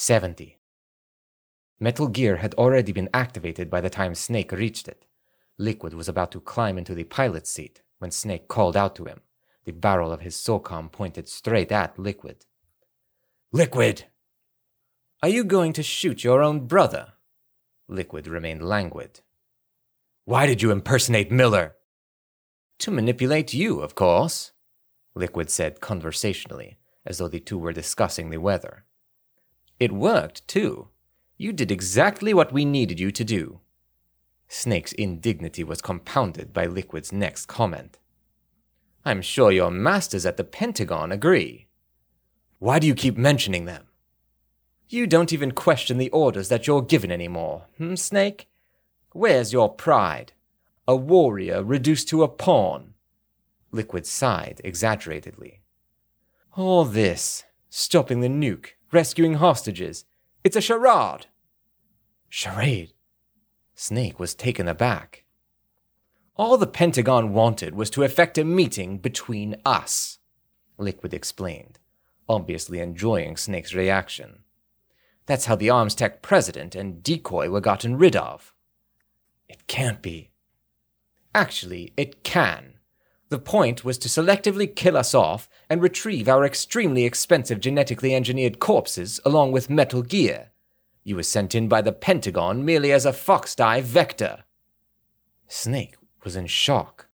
70. Metal gear had already been activated by the time Snake reached it. Liquid was about to climb into the pilot's seat when Snake called out to him, the barrel of his SOCOM pointed straight at Liquid. Liquid! Are you going to shoot your own brother? Liquid remained languid. Why did you impersonate Miller? To manipulate you, of course, Liquid said conversationally, as though the two were discussing the weather. It worked, too. You did exactly what we needed you to do. Snake's indignity was compounded by Liquid's next comment. I'm sure your masters at the Pentagon agree. Why do you keep mentioning them? You don't even question the orders that you're given anymore, hmm, Snake? Where's your pride? A warrior reduced to a pawn. Liquid sighed exaggeratedly. All this, stopping the nuke, rescuing hostages, it's a charade. Charade? Snake was taken aback. All the Pentagon wanted was to effect a meeting between us, Liquid explained, obviously enjoying Snake's reaction. That's how the Arms Tech president and decoy were gotten rid of. It can't be. Actually, it can. The point was to selectively kill us off and retrieve our extremely expensive genetically engineered corpses along with metal gear. You were sent in by the Pentagon merely as a foxdie vector. Snake was in shock.